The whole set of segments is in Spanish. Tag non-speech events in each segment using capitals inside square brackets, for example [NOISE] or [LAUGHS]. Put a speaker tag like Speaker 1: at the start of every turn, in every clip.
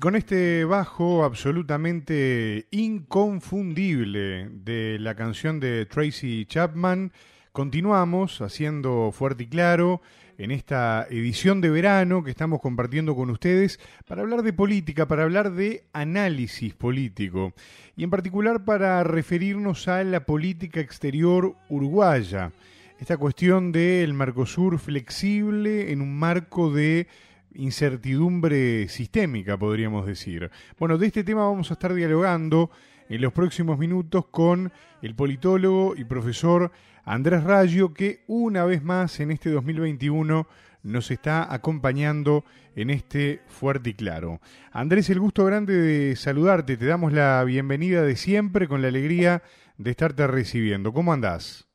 Speaker 1: con este bajo absolutamente inconfundible de la canción de Tracy Chapman, continuamos haciendo fuerte y claro en esta edición de verano que estamos compartiendo con ustedes para hablar de política, para hablar de análisis político y en particular para referirnos a la política exterior uruguaya. Esta cuestión del Mercosur flexible en un marco de incertidumbre sistémica, podríamos decir. Bueno, de este tema vamos a estar dialogando en los próximos minutos con el politólogo y profesor Andrés Rayo, que una vez más en este 2021 nos está acompañando en este fuerte y claro. Andrés, el gusto grande de saludarte, te damos la bienvenida de siempre con la alegría de estarte recibiendo. ¿Cómo andás?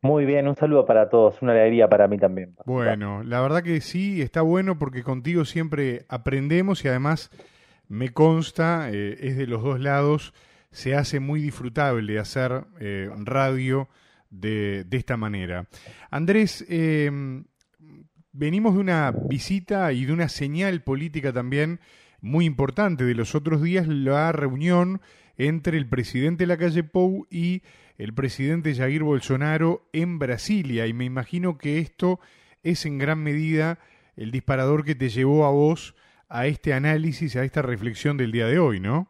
Speaker 2: Muy bien, un saludo para todos, una alegría para mí también.
Speaker 1: Bueno, la verdad que sí, está bueno porque contigo siempre aprendemos y además me consta, eh, es de los dos lados, se hace muy disfrutable hacer eh, radio de, de, esta manera. Andrés, eh, venimos de una visita y de una señal política también muy importante de los otros días, la reunión entre el presidente de la calle Pou y el presidente Jair Bolsonaro en Brasilia y me imagino que esto es en gran medida el disparador que te llevó a vos a este análisis, a esta reflexión del día de hoy, ¿no?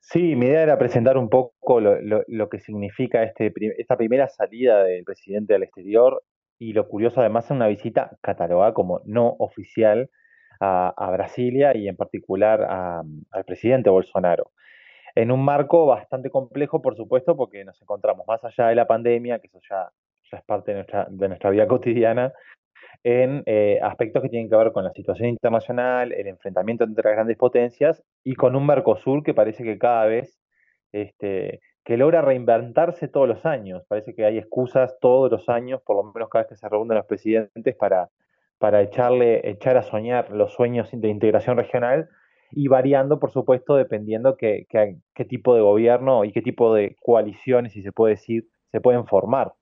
Speaker 2: Sí, mi idea era presentar un poco lo, lo, que significa este, esta primera salida del presidente al exterior y lo curioso además es una visita catalogada como no oficial a, a Brasilia y en particular a, al presidente Bolsonaro en un marco bastante complejo, por supuesto, porque nos encontramos más allá de la pandemia, que eso ya, es parte de nuestra, de nuestra vida [LAUGHS] cotidiana, en eh, aspectos que tienen que ver con la situación internacional, el enfrentamiento entre las grandes potencias y con un Mercosur que parece que cada vez este, que logra reinventarse todos los años. Parece que hay excusas todos los años, por lo menos cada vez que se reúnen los presidentes, para, para echarle, echar a soñar los sueños de integración regional y variando, por supuesto, dependiendo qué, qué, tipo de gobierno y qué tipo de coaliciones, si se puede decir, se pueden formar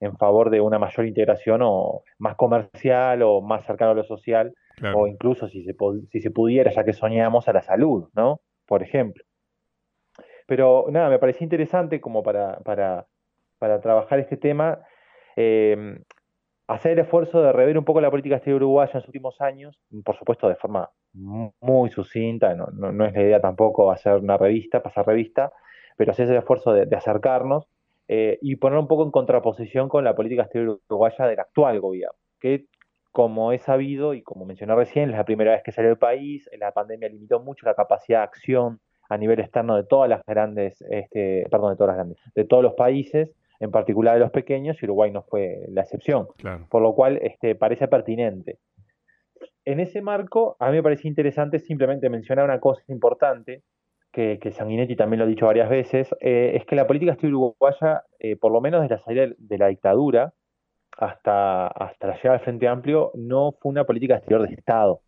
Speaker 2: en favor de una mayor integración o más comercial o más cercano a lo social, o incluso si se, si se pudiera, ya que soñamos, a la salud, ¿no? Por ejemplo. Pero nada, me parecía interesante como para, para, para trabajar este tema. Eh, hacer el esfuerzo de rever un poco la política exterior uruguaya en los últimos años, por supuesto de forma muy sucinta, no, no, es la idea tampoco hacer una revista, pasar revista, pero hacer el esfuerzo de, acercarnos eh, y poner un poco en contraposición con la política exterior uruguaya del actual gobierno, que como he sabido y como mencioné recién, es la primera vez que salió el país, la pandemia limitó mucho la capacidad de acción a nivel externo de todas las grandes, este, perdón, de todas las grandes, de todos los países, en particular de los pequeños, y Uruguay no fue la excepción. Por lo cual este, parece pertinente. En ese marco, a mí me parece interesante simplemente mencionar una cosa importante, que, que Sanguinetti también lo ha dicho varias veces, eh, es que la política exterior uruguaya, eh, por lo menos desde la salida de la dictadura hasta, hasta la llegada del Frente Amplio, no fue una política exterior de Estado.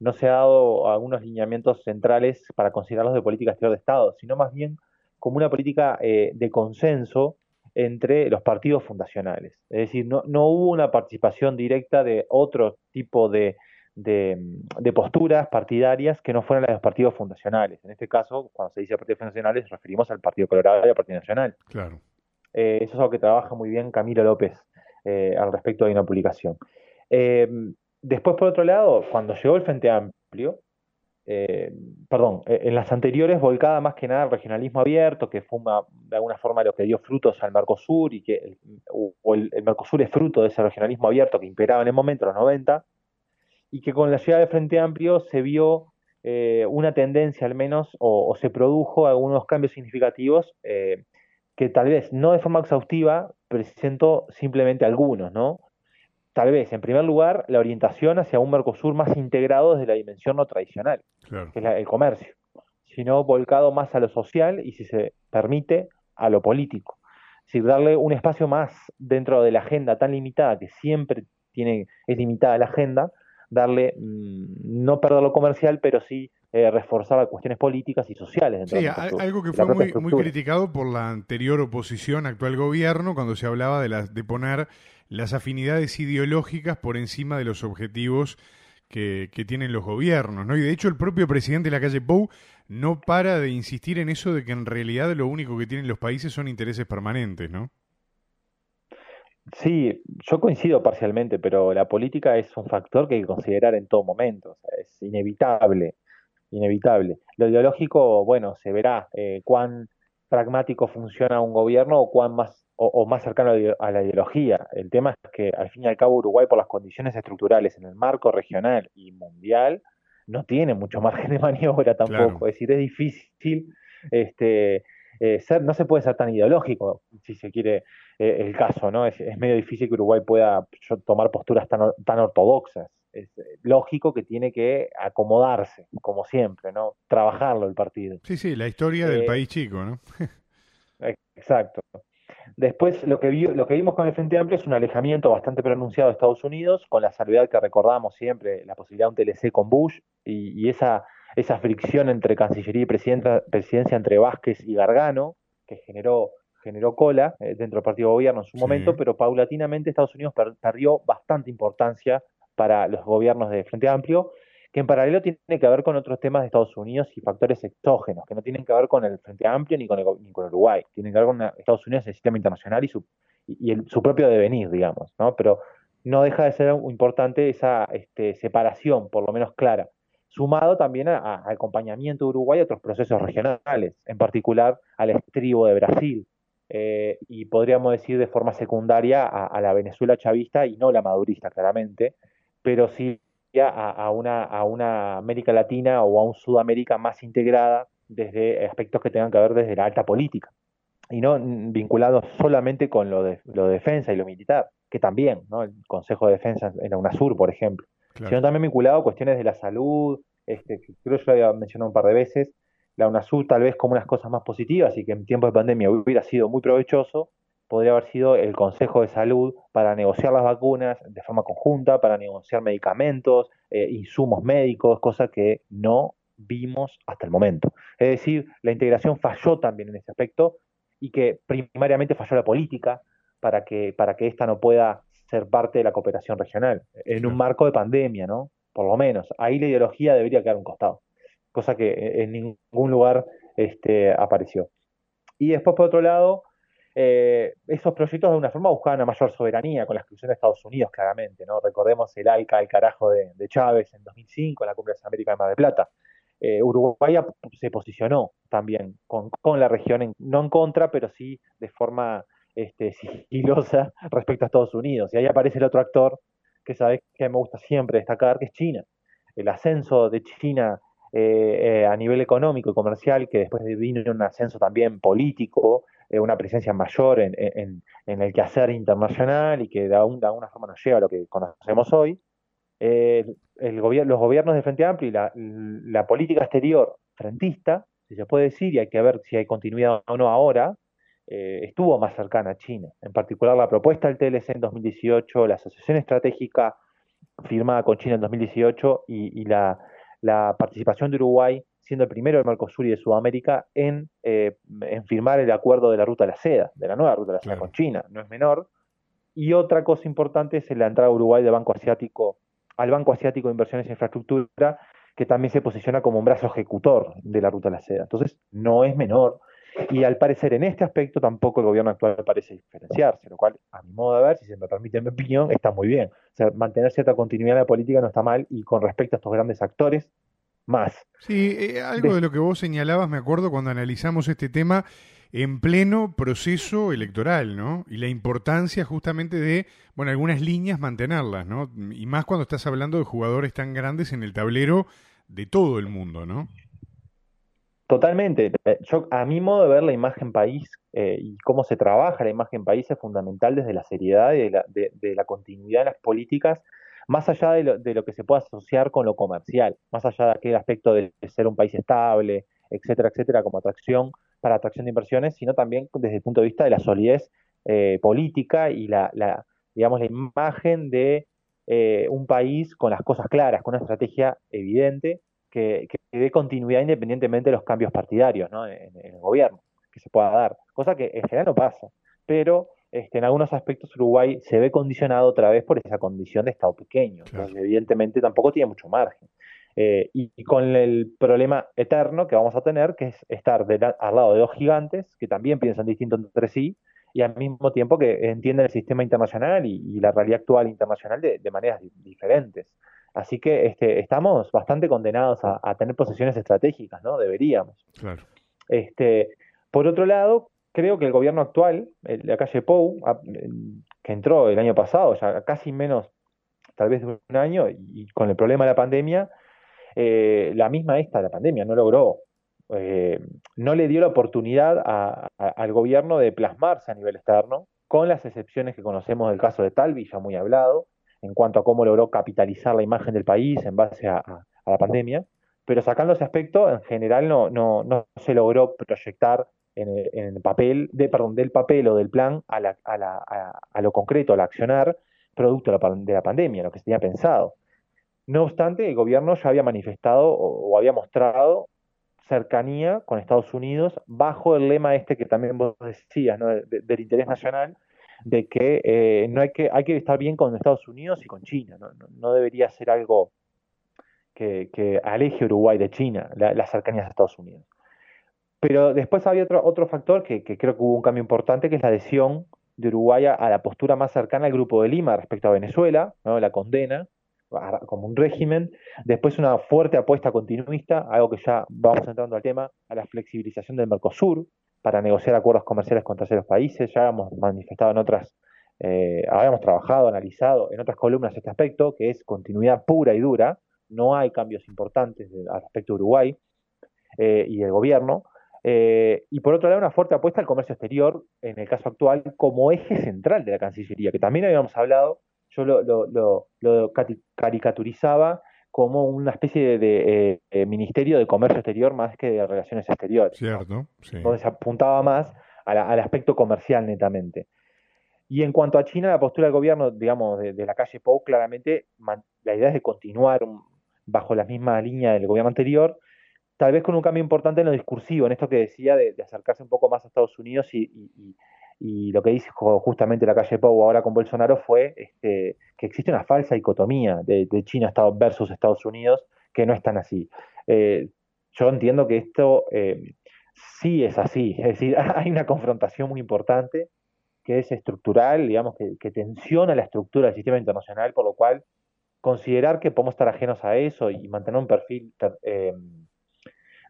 Speaker 2: No se ha dado algunos lineamientos centrales para considerarlos de política exterior de Estado, sino más bien como una política eh, de consenso entre los partidos fundacionales. Es decir, no, no hubo una participación directa de otro tipo de, de, posturas partidarias que no fueran las de los partidos fundacionales. En este caso, cuando se dice partidos fundacionales, referimos al Partido Colorado y al Partido Nacional.
Speaker 1: Claro.
Speaker 2: Eh, eso es algo que trabaja muy bien Camilo López eh, al respecto de una publicación. Eh, después, por otro lado, cuando llegó el Frente Amplio, eh, perdón, en las anteriores volcada más que nada al regionalismo abierto, que fue de alguna forma lo que dio frutos al Mercosur y que el, o el, Mercosur es fruto de ese regionalismo abierto que imperaba en el momento, los 90, y que con la llegada del Frente Amplio se vio eh, una tendencia al menos, o, se produjo algunos cambios significativos que tal vez no de forma exhaustiva, presento simplemente algunos, ¿no? tal vez, en primer lugar, la orientación hacia un Mercosur más integrado desde la dimensión no tradicional, que es el comercio, sino volcado más a lo social y, si se permite, a lo político. Es decir, darle un espacio más dentro de la agenda tan limitada que siempre tiene, es limitada la agenda, darle, mm, no perder lo comercial, pero sí eh, reforzar las cuestiones políticas y sociales.
Speaker 1: Sí, algo que fue muy, muy, criticado por la anterior oposición, actual gobierno, cuando se hablaba de, la, de poner las afinidades ideológicas por encima de los objetivos que, que, tienen los gobiernos, ¿no? Y de hecho el propio presidente de la calle Pou no para de insistir en eso de que en realidad lo único que tienen los países son intereses permanentes, ¿no?
Speaker 2: Sí, yo coincido parcialmente, pero la política es un factor que hay que considerar en todo momento, o sea, es inevitable, inevitable. Lo ideológico, bueno, se verá eh, cuán pragmático funciona un gobierno o cuán más o, más cercano a la ideología. El tema es que al fin y al cabo Uruguay por las condiciones estructurales en el marco regional y mundial no tiene mucho margen de maniobra tampoco, es decir, es difícil este eh, ser, no se puede ser tan ideológico, si se quiere eh, el caso, ¿no? Es, medio difícil que Uruguay pueda tomar posturas tan, tan ortodoxas. Es eh, lógico que tiene que acomodarse, como siempre, ¿no? Trabajarlo el partido.
Speaker 1: Sí, sí, la historia del país chico, ¿no? [LAUGHS]
Speaker 2: exacto. Después, lo que, lo que vimos con el Frente Amplio es un alejamiento bastante pronunciado de Estados Unidos, con la salvedad que recordamos siempre, la posibilidad de un TLC con Bush y, esa, esa fricción entre Cancillería y presidencia entre Vázquez y Gargano, que generó, generó cola eh, dentro del partido de gobierno en su momento, pero paulatinamente Estados Unidos perdió bastante importancia para los gobiernos de Frente Amplio que en paralelo tiene que ver con otros temas de Estados Unidos y factores exógenos, que no tienen que ver con el Frente Amplio ni con, ni con Uruguay, tienen que ver con Estados Unidos, el sistema internacional y su, y el, su propio devenir, digamos, ¿no? Pero no deja de ser importante esa este, separación, por lo menos clara, sumado también al acompañamiento de Uruguay a otros procesos regionales, en particular al estribo de Brasil, eh, y podríamos decir de forma secundaria a, a, la Venezuela chavista y no la madurista, claramente, pero sí a, una, a una América Latina o a un Sudamérica más integrada desde aspectos que tengan que ver desde la alta política y no vinculados solamente con lo de, lo de defensa y lo militar, que también, ¿no? el Consejo de Defensa en la UNASUR, por ejemplo, sino también vinculado a cuestiones de la salud, este, creo que yo lo había mencionado un par de veces, la UNASUR tal vez como unas cosas más positivas y que en tiempos de pandemia hubiera sido muy provechoso, podría haber sido el Consejo de Salud para negociar las vacunas de forma conjunta, para negociar medicamentos, eh, insumos médicos, cosa que no vimos hasta el momento. Es decir, la integración falló también en ese aspecto y que primariamente falló la política para que, para que esta no pueda ser parte de la cooperación regional, en un marco de pandemia, ¿no? Por lo menos. Ahí la ideología debería quedar a un costado, cosa que en ningún lugar este, apareció. Y después, por otro lado, eh, esos proyectos de una forma buscaban una mayor soberanía con la exclusión de Estados Unidos, claramente, ¿no? Recordemos el ALCA, el carajo de, Chávez en 2005 en la Cumbre de América de Mar del Plata. Eh, Uruguay se posicionó también con, la región, no en contra, pero sí de forma este, sigilosa [LAUGHS] respecto a Estados Unidos. Y ahí aparece el otro actor que sabes que me gusta siempre destacar, que es China. El ascenso de China eh, a nivel económico y comercial, que después vino un ascenso también político, eh, una presencia mayor en, en, el quehacer internacional y que de, alguna forma nos lleva a lo que conocemos hoy. Eh, el los gobiernos de Frente Amplio y la, la, política exterior frentista, si se puede decir, y hay que ver si hay continuidad o no ahora, eh, estuvo más cercana a China. En particular, la propuesta del TLC en 2018, la asociación estratégica firmada con China en 2018 y, y la, la participación de Uruguay siendo el primero del Mercosur y de Sudamérica en, eh, en, firmar el acuerdo de la ruta de la seda, de la nueva ruta de la seda con China, no es menor. Y otra cosa importante es la entrada a Uruguay del Banco Asiático, al Banco Asiático de Inversiones en Infraestructura, que también se posiciona como un brazo ejecutor de la ruta de la seda. Entonces, no es menor. Y al parecer, en este aspecto, tampoco el gobierno actual parece diferenciarse, lo cual, a mi modo de ver, si se me permite mi opinión, está muy bien. O sea, mantener cierta continuidad en la política no está mal y con respecto a estos grandes actores, más.
Speaker 1: Sí, eh, algo de... lo que vos señalabas, me acuerdo cuando analizamos este tema en pleno proceso electoral, ¿no? Y la importancia justamente de, bueno, algunas líneas mantenerlas, ¿no? Y más cuando estás hablando de jugadores tan grandes en el tablero de todo el mundo, ¿no?
Speaker 2: Totalmente. Eh, yo, a mi modo de ver la imagen país eh, y cómo se trabaja la imagen país es fundamental desde la seriedad y de la, de la continuidad en las políticas más allá de lo, de lo, que se pueda asociar con lo comercial, más allá de aquel aspecto de ser un país estable, etcétera, etcétera, como atracción para atracción de inversiones, sino también desde el punto de vista de la solidez eh, política y la, la, digamos, la imagen de eh, un país con las cosas claras, con una estrategia evidente que, que dé continuidad independientemente de los cambios partidarios ¿no? en, en, el gobierno que se pueda dar, cosa que en general no pasa, pero este, en algunos aspectos Uruguay se ve condicionado otra vez por esa condición de Estado pequeño. Entonces, evidentemente tampoco tiene mucho margen. Eh, y, con el problema eterno que vamos a tener, que es estar al lado de dos gigantes que también piensan distinto entre sí y al mismo tiempo que entienden el sistema internacional y, la realidad actual internacional de, maneras diferentes. Así que este, estamos bastante condenados a, tener posiciones estratégicas, ¿no? Deberíamos.
Speaker 1: Claro.
Speaker 2: Este, por otro lado, creo que el gobierno actual, la calle Pou, que entró el año pasado, ya casi menos, tal vez de un año, y con el problema de la pandemia, eh, la misma esta la pandemia no logró, eh, no le dio la oportunidad al gobierno de plasmarse a nivel externo, con las excepciones que conocemos del caso de Talvi, ya muy hablado, en cuanto a cómo logró capitalizar la imagen del país en base a, la pandemia, pero sacando ese aspecto, en general no, no, no se logró proyectar en el, papel, de, perdón, del papel o del plan a, la, a, la, a, lo concreto, al accionar, producto de la, de la pandemia, lo que se tenía pensado. No obstante, el gobierno ya había manifestado o, había mostrado cercanía con Estados Unidos bajo el lema este que también vos decías, ¿no? del interés nacional, de que eh, no hay que hay que estar bien con Estados Unidos y con China, no, no, debería ser algo que, que, aleje Uruguay de China, la, las cercanías a Estados Unidos. Pero después había otro, otro factor que, que, creo que hubo un cambio importante, que es la adhesión de Uruguay a la postura más cercana al Grupo de Lima respecto a Venezuela, ¿no? la condena, como un régimen, después una fuerte apuesta continuista, algo que ya vamos entrando al tema, a la flexibilización del Mercosur para negociar acuerdos comerciales con terceros países, ya habíamos manifestado en otras, eh, habíamos trabajado, analizado en otras columnas este aspecto, que es continuidad pura y dura, no hay cambios importantes al respecto de Uruguay eh, y del gobierno, eh, y por otro lado, una fuerte apuesta al comercio exterior, en el caso actual, como eje central de la Cancillería, que también habíamos hablado. Yo lo, caricaturizaba como una especie de, eh, eh, ministerio de comercio exterior más que de relaciones exteriores.
Speaker 1: Cierto,
Speaker 2: Donde se apuntaba más al aspecto comercial netamente. Y en cuanto a China, la postura del gobierno, digamos, de, la calle Pou, claramente la idea es de continuar bajo la misma línea del gobierno anterior, tal vez con un cambio importante en lo discursivo, en esto que decía de, acercarse un poco más a Estados Unidos y, y lo que dice justamente la calle Pau ahora con Bolsonaro fue este, que existe una falsa dicotomía de, China versus Estados Unidos, que no es tan así. Eh, yo entiendo que esto eh, sí es así, es decir, [LAUGHS] hay una confrontación muy importante que es estructural, digamos, que, tensiona la estructura del sistema internacional, por lo cual considerar que podemos estar ajenos a eso y mantener un perfil eh,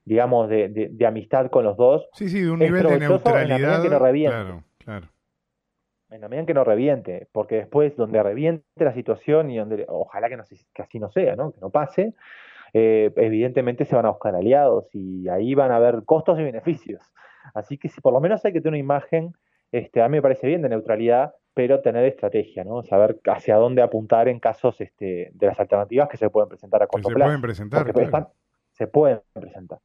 Speaker 2: digamos, de, amistad con los dos.
Speaker 1: Sí, sí, de un nivel de neutralidad. claro. Claro.
Speaker 2: En la medida en que no reviente, porque después donde reviente la situación y donde ojalá que, no, que así no sea, ¿no? que no pase, eh, evidentemente se van a buscar aliados y ahí van a haber costos y beneficios. Así que si por lo menos hay que tener una imagen, este, a mí me parece bien de neutralidad, pero tener estrategia, ¿no? Saber hacia dónde apuntar en casos este, de las alternativas que se pueden presentar a corto
Speaker 1: se
Speaker 2: plazo.
Speaker 1: Pueden presentar,
Speaker 2: se pueden presentar.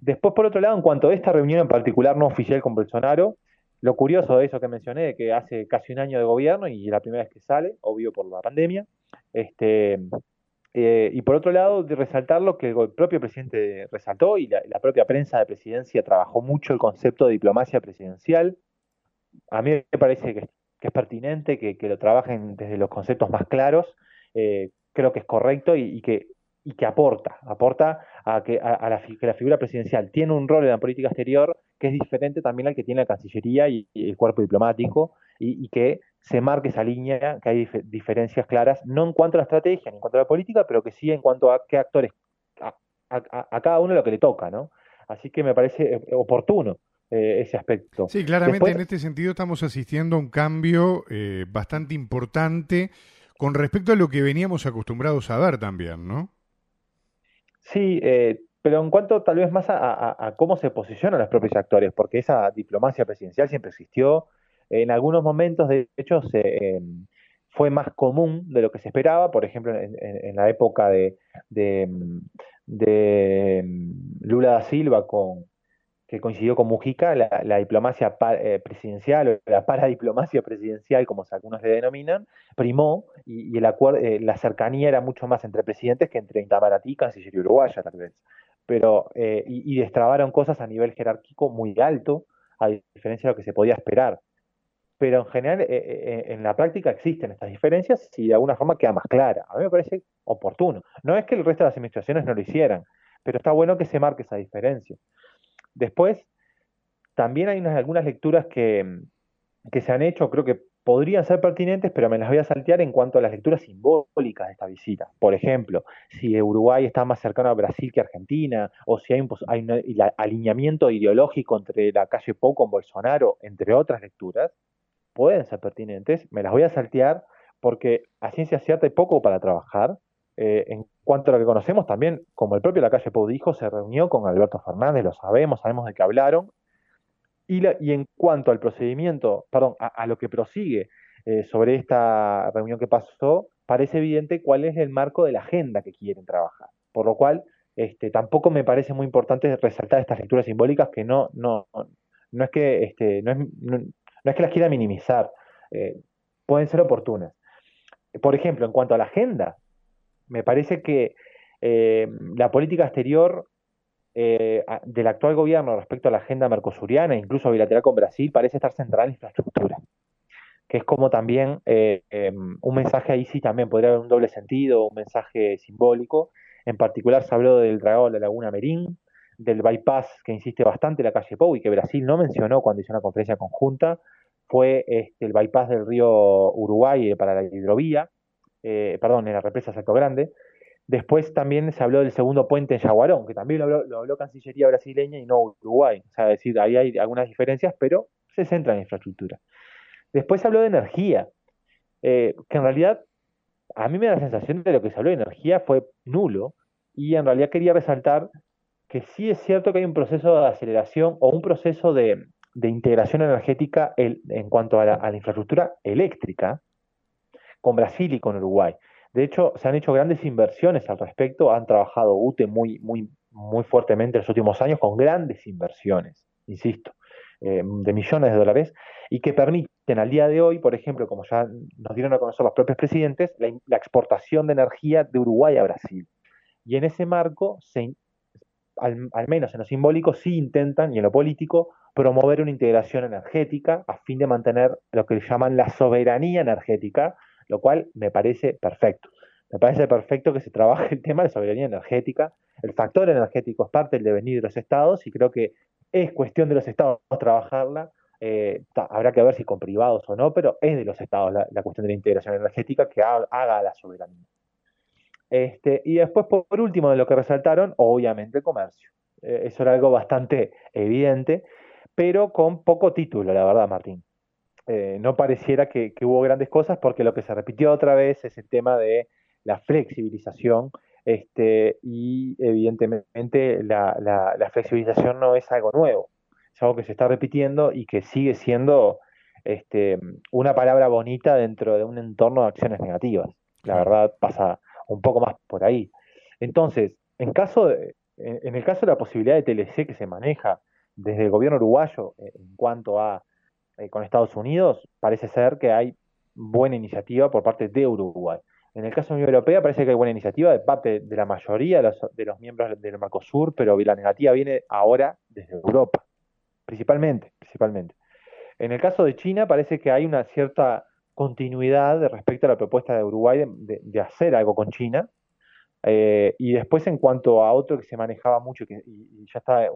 Speaker 2: Después, por otro lado, en cuanto a esta reunión en particular no oficial con Bolsonaro, lo curioso de eso que mencioné, que hace casi un año de gobierno y la primera vez que sale, obvio por la pandemia, este, eh, y por otro lado, de resaltar lo que el propio presidente resaltó y la, propia prensa de presidencia trabajó mucho el concepto de diplomacia presidencial. A mí me parece que, es pertinente que, lo trabajen desde los conceptos más claros. Eh, creo que es correcto y, que, y que aporta, aporta a, que, a, la, que la figura presidencial tiene un rol en la política exterior que es diferente también al que tiene la Cancillería y, el cuerpo diplomático, y, que se marque esa línea, que hay diferencias claras, no en cuanto a la estrategia ni en cuanto a la política, pero que sí en cuanto a qué actores, a, cada uno lo que le toca, ¿no? Así que me parece eh, oportuno eh, ese aspecto.
Speaker 1: Sí, claramente en este sentido estamos asistiendo a un cambio eh, bastante importante con respecto a lo que veníamos acostumbrados a ver también, ¿no?
Speaker 2: Sí, eh, pero en cuanto tal vez más a, cómo se posicionan los propios actores, porque esa diplomacia presidencial siempre existió, en algunos momentos de hecho se, em, fue más común de lo que se esperaba, por ejemplo en, la época de, de, em, Lula da Silva con, que coincidió con Mujica, la, diplomacia eh, presidencial o la paradiplomacia presidencial, como algunos le denominan, primó y, el acuerdo, eh, la cercanía era mucho más entre presidentes que entre Itamaraty, Cancillería Uruguaya, tal vez pero eh, y, destrabaron cosas a nivel jerárquico muy alto, a diferencia de lo que se podía esperar. pero en general en la práctica existen estas diferencias y de alguna forma queda más clara. A mí me parece oportuno. No es que el resto de las administraciones no lo hicieran, pero está bueno que se marque esa diferencia. Después, también hay unas, algunas lecturas que, que se han hecho, creo que podrían ser pertinentes, pero me las voy a saltear en cuanto a las lecturas simbólicas de esta visita. Por ejemplo, si Uruguay está más cercano a Brasil que Argentina, o si hay un, hay alineamiento ideológico entre la calle Pou con Bolsonaro, entre otras lecturas, pueden ser pertinentes. Me las voy a saltear porque a ciencia cierta hay poco para trabajar. Eh, en cuanto a lo que conocemos, también, como el propio La Calle Pou dijo, se reunió con Alberto Fernández, lo sabemos, sabemos de qué hablaron, y, en cuanto al procedimiento, perdón, a, lo que prosigue eh, sobre esta reunión que pasó, parece evidente cuál es el marco de la agenda que quieren trabajar. Por lo cual, este, tampoco me parece muy importante resaltar estas lecturas simbólicas que no, no, no es que este, no, es, no, es que las quiera minimizar, eh, pueden ser oportunas. Por ejemplo, en cuanto a la agenda, me parece que eh, la política exterior eh, del actual gobierno respecto a la agenda mercosuriana, incluso bilateral con Brasil, parece estar centrada en infraestructura, que es como también eh, em, un mensaje ahí sí también podría haber un doble sentido, un mensaje simbólico. En particular se habló del dragado de la Laguna Merín, del bypass que insiste bastante la calle Pou y que Brasil no mencionó cuando hizo una conferencia conjunta, fue este, el bypass del río Uruguay para la hidrovía, eh, perdón, en la represa Salto Grande, Después también se habló del segundo puente en Yaguarón, que también lo habló, Cancillería brasileña y no Uruguay. O sea, es decir, ahí hay algunas diferencias, pero se centra en infraestructura. Después se habló de energía, eh, que en realidad a mí me da la sensación de lo que se habló de energía fue nulo, y en realidad quería resaltar que sí es cierto que hay un proceso de aceleración o un proceso de, integración energética en cuanto a la infraestructura eléctrica con Brasil y con Uruguay. De hecho, se han hecho grandes inversiones al respecto, han trabajado UTE muy, muy, muy fuertemente en los últimos años con grandes inversiones, insisto, eh, de millones de dólares, y que permiten al día de hoy, por ejemplo, como ya nos dieron a conocer los propios presidentes, la, exportación de energía de Uruguay a Brasil. Y en ese marco, al, al menos en lo simbólico, sí intentan, y en lo político, promover una integración energética a fin de mantener lo que llaman la soberanía energética, lo cual me parece perfecto. Me parece perfecto que se trabaje el tema de soberanía energética. El factor energético es parte del devenir de los estados y creo que es cuestión de los estados trabajarla. Eh, habrá que ver si con privados o no, pero es de los estados la, cuestión de la integración energética que haga, la soberanía. Este, y después, por último, de lo que resaltaron, obviamente el comercio. Eh, eso era algo bastante evidente, pero con poco título, la verdad, Martín. Eh, no pareciera que, hubo grandes cosas porque lo que se repitió otra vez es el tema de la flexibilización este, y evidentemente la, flexibilización no es algo nuevo, es algo que se está repitiendo y que sigue siendo este, una palabra bonita dentro de un entorno de acciones negativas. La verdad pasa un poco más por ahí. Entonces, en, caso en el caso de la posibilidad de TLC que se maneja desde el gobierno uruguayo eh, en cuanto a eh, con Estados Unidos, parece ser que hay buena iniciativa por parte de Uruguay. En el caso de la Unión Europea parece que hay buena iniciativa de parte de la mayoría de los, miembros del Mercosur, pero la negativa viene ahora desde Europa, principalmente, principalmente. En el caso de China parece que hay una cierta continuidad respecto a la propuesta de Uruguay de, hacer algo con China. Eh, y después en cuanto a otro que se manejaba mucho que, y, ya está en,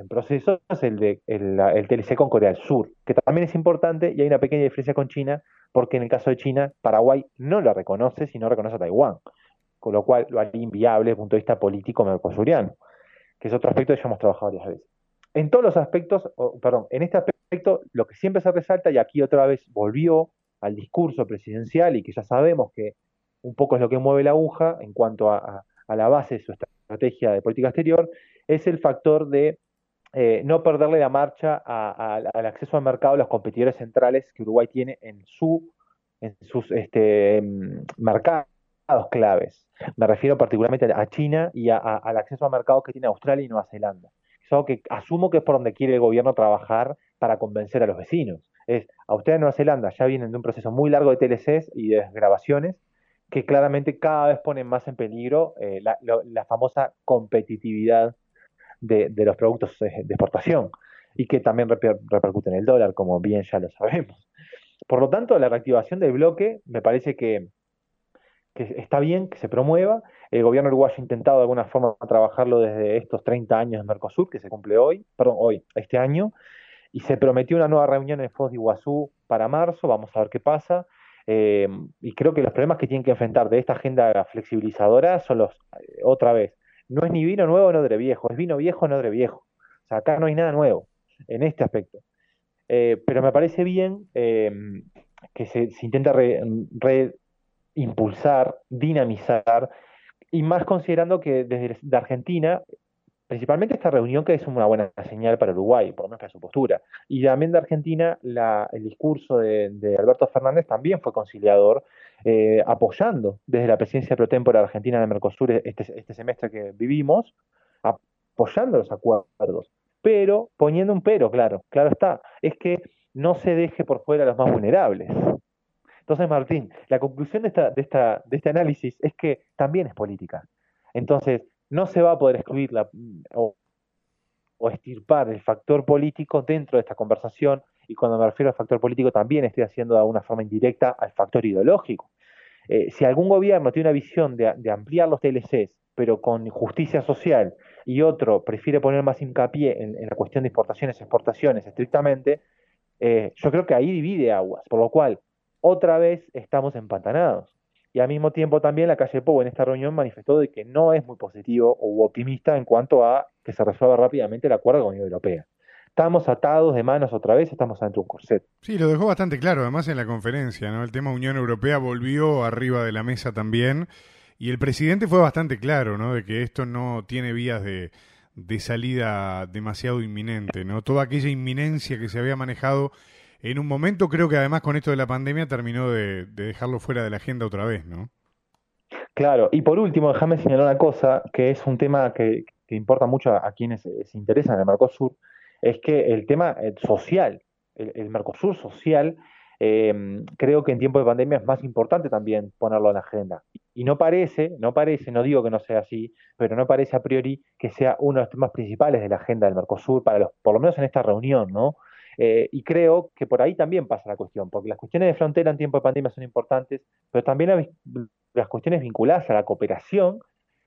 Speaker 2: en proceso es el, de, el, TLC con Corea del Sur, que también es importante y hay una pequeña diferencia con China, porque en el caso de China, Paraguay no la reconoce, sino reconoce a Taiwán, con lo cual lo haría inviable desde el punto de vista político mercosuriano, que es otro aspecto que ya hemos trabajado varias veces. En todos los aspectos, perdón, en este aspecto, lo que siempre se resalta, y aquí otra vez volvió al discurso presidencial y que ya sabemos que un poco es lo que mueve la aguja en cuanto a la base de su estrategia de política exterior, es el factor de eh, no perderle la marcha al acceso al mercado de los competidores centrales que Uruguay tiene en, su, en sus este, mm, mercados claves. Me refiero particularmente a China y al acceso a mercados que tiene Australia y Nueva Zelanda. Es algo que asumo que es por donde quiere el gobierno trabajar para convencer a los vecinos. Es, Australia y Nueva Zelanda ya vienen de un proceso muy largo de TLCs y de grabaciones que claramente cada vez ponen más en peligro eh, la famosa competitividad de, los productos de exportación y que también repercute en el dólar, como bien ya lo sabemos. Por lo tanto, la reactivación del bloque me parece que, que está bien que se promueva. El gobierno uruguayo ha intentado de alguna forma trabajarlo desde estos 30 años de Mercosur, que se cumple hoy, perdón, hoy, este año, y se prometió una nueva reunión en Foz de Iguazú para marzo, vamos a ver qué pasa. Eh, y creo que los problemas que tienen que enfrentar de esta agenda flexibilizadora son los, eh, otra vez, no es ni vino nuevo ni odre viejo, es vino viejo ni odre viejo. O sea, acá no hay nada nuevo en este aspecto. Eh, pero me parece bien que se, intenta reimpulsar, dinamizar, y más considerando que desde de Argentina principalmente esta reunión que es una buena señal para Uruguay, por lo menos para su postura. Y también de Argentina, el discurso de, Alberto Fernández también fue conciliador, eh, apoyando desde la presidencia pro tempore argentina de Mercosur este, este, semestre que vivimos, apoyando los acuerdos, pero poniendo un pero, claro, claro está, es que no se deje por fuera a los más vulnerables. Entonces, Martín, la conclusión de, esta, de, esta, de este análisis es que también es política. Entonces, no se va a poder excluir la, o, estirpar el factor político dentro de esta conversación, y cuando me refiero al factor político también estoy haciendo de alguna forma indirecta al factor ideológico. Eh, si algún gobierno tiene una visión de, ampliar los TLCs, pero con justicia social, y otro prefiere poner más hincapié en, la cuestión de importaciones y exportaciones estrictamente, eh, yo creo que ahí divide aguas, por lo cual otra vez estamos empantanados y al mismo tiempo también la calle Pou en esta reunión manifestó de que no es muy positivo o optimista en cuanto a que se resuelva rápidamente el acuerdo con la Unión Europea. Estamos atados de manos otra vez, estamos ante un corset.
Speaker 1: Sí, lo dejó bastante claro, además en la conferencia, ¿no? El tema Unión Europea volvió arriba de la mesa también, y el presidente fue bastante claro, ¿no? De que esto no tiene vías de, de salida demasiado inminente, ¿no? Toda aquella inminencia que se había manejado en un momento creo que además con esto de la pandemia terminó de, dejarlo fuera de la agenda otra vez, ¿no?
Speaker 2: Claro, y por último, déjame señalar una cosa que es un tema que, importa mucho a, quienes se interesan en el Mercosur, es que el tema eh, social, el, Mercosur social, eh, creo que en tiempo de pandemia es más importante también ponerlo en la agenda. Y no parece, no parece, no digo que no sea así, pero no parece a priori que sea uno de los temas principales de la agenda del Mercosur, para los, por lo menos en esta reunión, ¿no? Eh, y creo que por ahí también pasa la cuestión, porque las cuestiones de frontera en tiempo de pandemia son importantes, pero también las, cuestiones vinculadas a la cooperación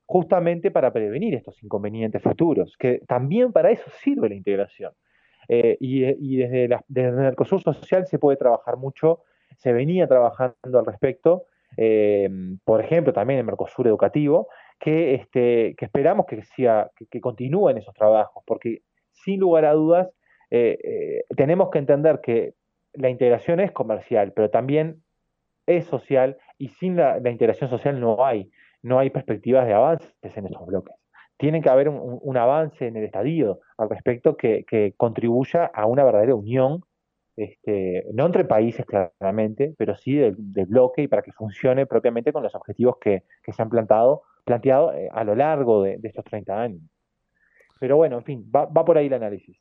Speaker 2: justamente para prevenir estos inconvenientes futuros, que también para eso sirve la integración. Eh, y, desde, desde el Mercosur Social se puede trabajar mucho, se venía trabajando al respecto, eh, por ejemplo, también el Mercosur Educativo, que, este, que esperamos que, sea, que continúen esos trabajos, porque sin lugar a dudas eh, eh, tenemos que entender que la integración es comercial, pero también es social y sin la, integración social no hay, no hay perspectivas de avances en estos bloques. Tiene que haber un, avance en el estadio al respecto que, contribuya a una verdadera unión, este, no entre países claramente, pero sí del, bloque y para que funcione propiamente con los objetivos que, se han plantado, planteado eh, a lo largo de, estos 30 años. Pero bueno, en fin, va por ahí el análisis.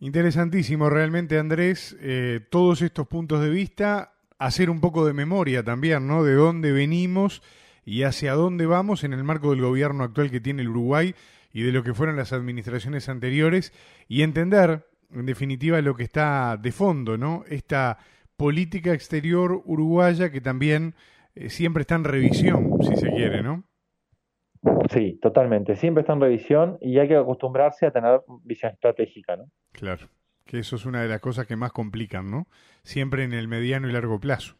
Speaker 1: Interesantísimo realmente, Andrés, eh, todos estos puntos de vista, hacer un poco de memoria también, ¿no? De dónde venimos y hacia dónde vamos en el marco del gobierno actual que tiene el Uruguay y de lo que fueron las administraciones anteriores y entender, en definitiva, lo que está de fondo, ¿no? Esta política exterior uruguaya que también eh, siempre está en revisión, si se quiere, ¿no?
Speaker 2: Sí, totalmente. Siempre está en revisión y hay que acostumbrarse a tener visión estratégica, ¿no?
Speaker 1: Claro, que eso es una de las cosas que más complican, ¿no? Siempre en el mediano y largo plazo.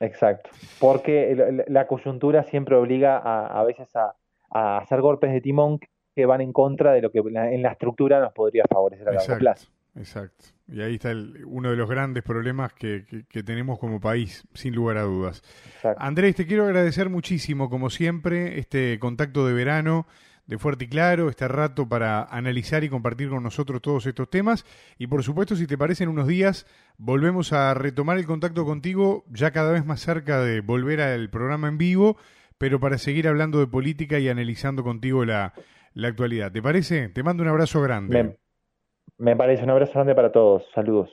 Speaker 2: Exacto, porque la coyuntura siempre obliga a, a veces a, hacer golpes de timón que van en contra de lo que en la estructura nos podría favorecer a largo plazo.
Speaker 1: Exacto. Y ahí está uno de los grandes problemas que, tenemos como país, sin lugar a dudas. Andrés, te quiero agradecer muchísimo, como siempre, este contacto de verano de Fuerte y Claro, este rato para analizar y compartir con nosotros todos estos temas. Y por supuesto, si te parece, en unos días volvemos a retomar el contacto contigo, ya cada vez más cerca de volver al programa en vivo, pero para seguir hablando de política y analizando contigo la, actualidad. ¿Te parece? Te mando un abrazo grande.
Speaker 2: Me parece un abrazo grande para todos. Saludos.